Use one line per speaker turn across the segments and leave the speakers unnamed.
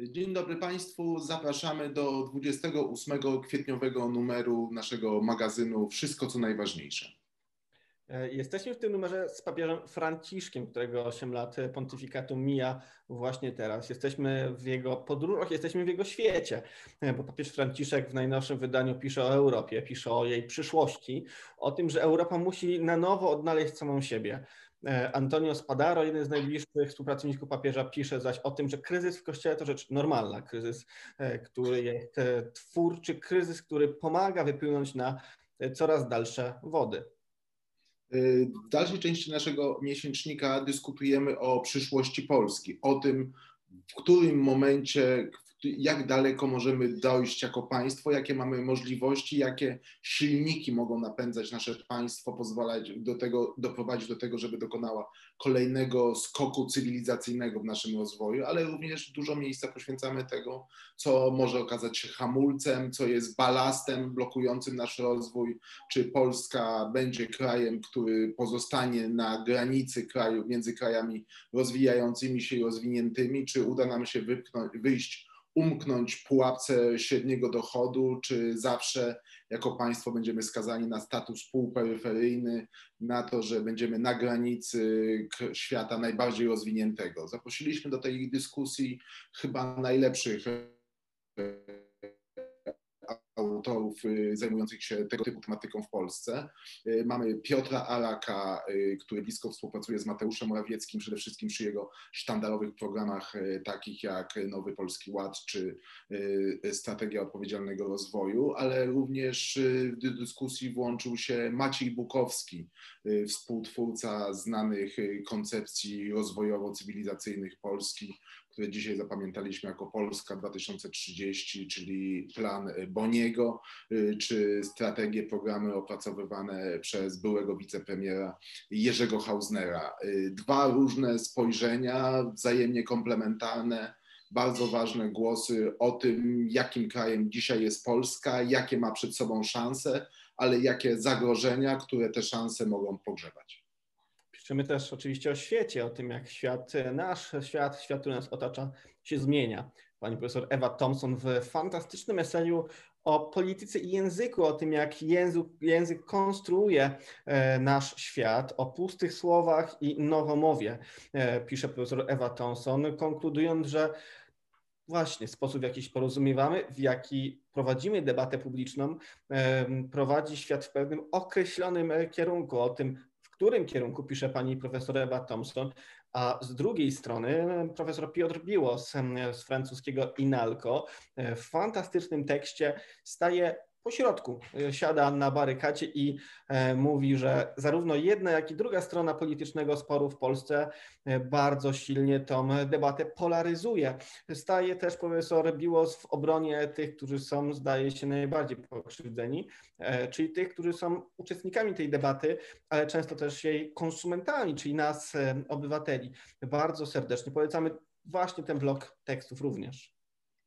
Dzień dobry Państwu. Zapraszamy do 28 kwietniowego numeru naszego magazynu Wszystko co najważniejsze.
E, jesteśmy w tym numerze z papieżem Franciszkiem, którego 8 lat pontyfikatu mija właśnie teraz. Jesteśmy w jego podróżach, jesteśmy w jego świecie, e, bo papież Franciszek w najnowszym wydaniu pisze o Europie, pisze o jej przyszłości, o tym, że Europa musi na nowo odnaleźć samą siebie. E, Antonio Spadaro, jeden z najbliższych współpracowników papieża, pisze zaś o tym, że kryzys w kościele to rzecz normalna, kryzys, który jest twórczy, kryzys, który pomaga wypłynąć na coraz dalsze wody.
W dalszej części naszego miesięcznika dyskutujemy o przyszłości Polski, o tym, w którym momencie, jak daleko możemy dojść jako państwo, jakie mamy możliwości, jakie silniki mogą napędzać nasze państwo, pozwalać do tego, doprowadzić do tego, żeby dokonała kolejnego skoku cywilizacyjnego w naszym rozwoju, ale również dużo miejsca poświęcamy tego, co może okazać się hamulcem, co jest balastem blokującym nasz rozwój, czy Polska będzie krajem, który pozostanie na granicy kraju, między krajami rozwijającymi się i rozwiniętymi, czy uda nam się wypchnąć, wyjść umknąć pułapce średniego dochodu, czy zawsze jako państwo będziemy skazani na status półperyferyjny, na to, że będziemy na granicy świata najbardziej rozwiniętego. Zaprosiliśmy do tej dyskusji chyba najlepszych autorów y, zajmujących się tego typu tematyką w Polsce. Y, mamy Piotra Araka, y, który blisko współpracuje z Mateuszem Morawieckim, przede wszystkim przy jego sztandarowych programach takich jak Nowy Polski Ład czy Strategia Odpowiedzialnego Rozwoju, ale również w dyskusji włączył się Maciej Bukowski, współtwórca znanych koncepcji rozwojowo-cywilizacyjnych Polski, które dzisiaj zapamiętaliśmy jako Polska 2030, czyli plan Boniego, y, czy strategie, programy opracowywane przez byłego wicepremiera Jerzego Hausnera. Y, dwa różne spojrzenia, wzajemnie komplementarne, bardzo ważne głosy o tym, jakim krajem dzisiaj jest Polska, jakie ma przed sobą szanse, ale jakie zagrożenia, które te szanse mogą pogrzebać.
Piszemy też oczywiście o świecie, o tym, jak świat, nasz świat, świat, który nas otacza, się zmienia. Pani profesor Ewa Thompson w fantastycznym eseju o polityce i języku, o tym, jak język, język konstruuje e, nasz świat, o pustych słowach i nowomowie, e, pisze profesor Ewa Thompson, konkludując, że właśnie sposób, w jaki się porozumiewamy, w jaki prowadzimy debatę publiczną, e, prowadzi świat w pewnym określonym kierunku, o tym, którym kierunku pisze pani profesor Ewa Thompson, a z drugiej strony profesor Piotr Biłos z francuskiego INALCO w fantastycznym tekście staje po środku e, siada na barykacie i e, mówi, że zarówno jedna, jak i druga strona politycznego sporu w Polsce e, bardzo silnie tą debatę polaryzuje. Staje też profesor Biłos w obronie tych, którzy są, zdaje się, najbardziej pokrzywdzeni, czyli tych, którzy są uczestnikami tej debaty, ale często też jej konsumentami, czyli nas, obywateli. Bardzo serdecznie polecamy właśnie ten blok tekstów również.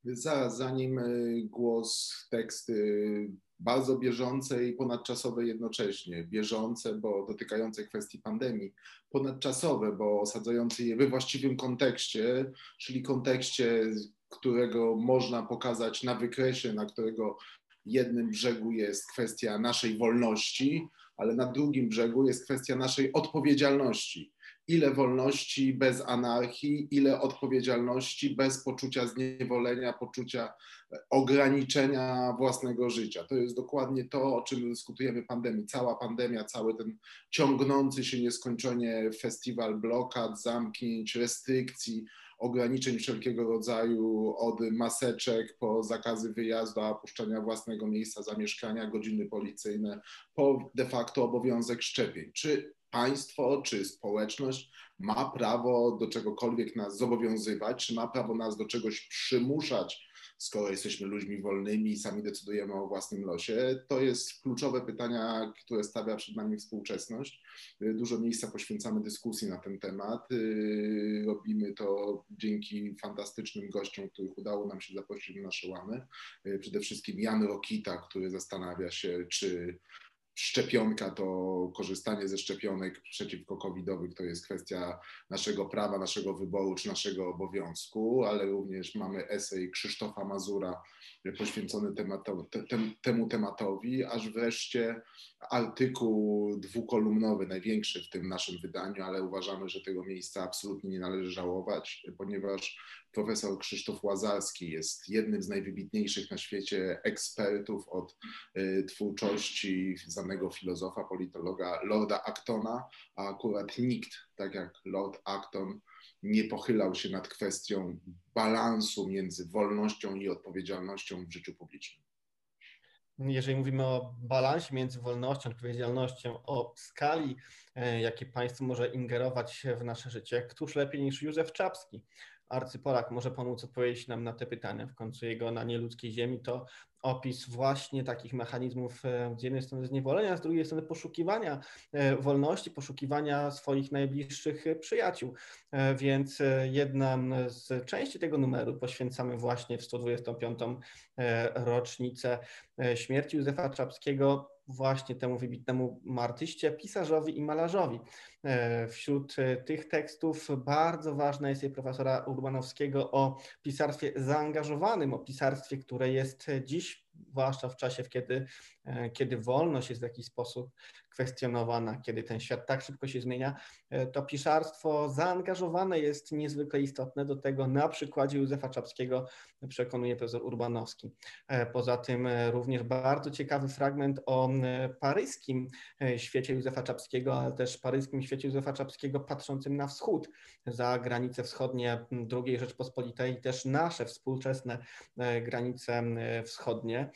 Zaraz, zanim e, głos, teksty bardzo bieżące i ponadczasowe jednocześnie. Bieżące, bo dotykające kwestii pandemii, ponadczasowe, bo osadzające je we właściwym kontekście, czyli kontekście, którego można pokazać na wykresie, na którego jednym brzegu jest kwestia naszej wolności, ale na drugim brzegu jest kwestia naszej odpowiedzialności ile wolności bez anarchii, ile odpowiedzialności bez poczucia zniewolenia, poczucia ograniczenia własnego życia. To jest dokładnie to, o czym dyskutujemy pandemii. Cała pandemia, cały ten ciągnący się nieskończenie festiwal blokad, zamknięć, restrykcji, ograniczeń wszelkiego rodzaju, od maseczek po zakazy wyjazdu, opuszczania własnego miejsca zamieszkania, godziny policyjne, po de facto obowiązek szczepień. Czy państwo czy społeczność ma prawo do czegokolwiek nas zobowiązywać, czy ma prawo nas do czegoś przymuszać, skoro jesteśmy ludźmi wolnymi i sami decydujemy o własnym losie? To jest kluczowe pytania, które stawia przed nami współczesność. Dużo miejsca poświęcamy dyskusji na ten temat. Robimy to dzięki fantastycznym gościom, których udało nam się zaprosić na nasze łamy. Przede wszystkim Jan Rokita, który zastanawia się, czy szczepionka to korzystanie ze szczepionek przeciwko covidowych to jest kwestia naszego prawa, naszego wyboru czy naszego obowiązku, ale również mamy esej Krzysztofa Mazura poświęcony tematu, te, temu tematowi, aż wreszcie artykuł dwukolumnowy, największy w tym naszym wydaniu, ale uważamy, że tego miejsca absolutnie nie należy żałować, ponieważ profesor Krzysztof Łazarski jest jednym z najwybitniejszych na świecie ekspertów od y, twórczości znanego filozofa, politologa Lorda Actona, a akurat nikt, tak jak Lord Acton, nie pochylał się nad kwestią balansu między wolnością i odpowiedzialnością w życiu publicznym.
Jeżeli mówimy o balansie między wolnością odpowiedzialnością, o skali, e, jakie państwo może ingerować w nasze życie, któż lepiej niż Józef Czapski? Arcypolak może pomóc odpowiedzieć nam na te pytania. W końcu jego na nieludzkiej ziemi to opis właśnie takich mechanizmów e, z jednej strony zniewolenia, z drugiej strony poszukiwania e, wolności, poszukiwania swoich najbliższych przyjaciół. E, więc jedna z części tego numeru poświęcamy właśnie w 125. rocznicę śmierci Józefa Czapskiego właśnie temu wybitnemu artyście, pisarzowi i malarzowi. E, wśród e, tych tekstów bardzo ważna jest jej profesora Urbanowskiego o pisarstwie zaangażowanym, o pisarstwie, które jest dziś, zwłaszcza w czasie, kiedy, e, kiedy wolność jest w jakiś sposób kwestionowana, kiedy ten świat tak szybko się zmienia, e, to pisarstwo zaangażowane jest niezwykle istotne. Do tego na przykładzie Józefa Czapskiego przekonuje profesor Urbanowski. E, poza tym również bardzo ciekawy fragment o paryskim świecie Józefa Czapskiego, ale też paryskim świecie Józefa Czapskiego patrzącym na wschód, za granice wschodnie II Rzeczpospolitej i też nasze współczesne granice wschodnie.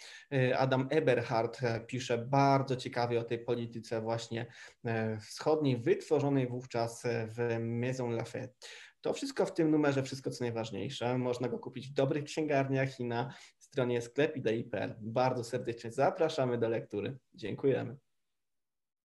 Adam Eberhard pisze bardzo ciekawie o tej polityce właśnie e, wschodniej, wytworzonej wówczas e, w Maison Lafayette. To wszystko w tym numerze, wszystko co najważniejsze. Można go kupić w dobrych księgarniach i na stronie sklepidei.pl. Bardzo serdecznie zapraszamy do lektury. Dziękujemy.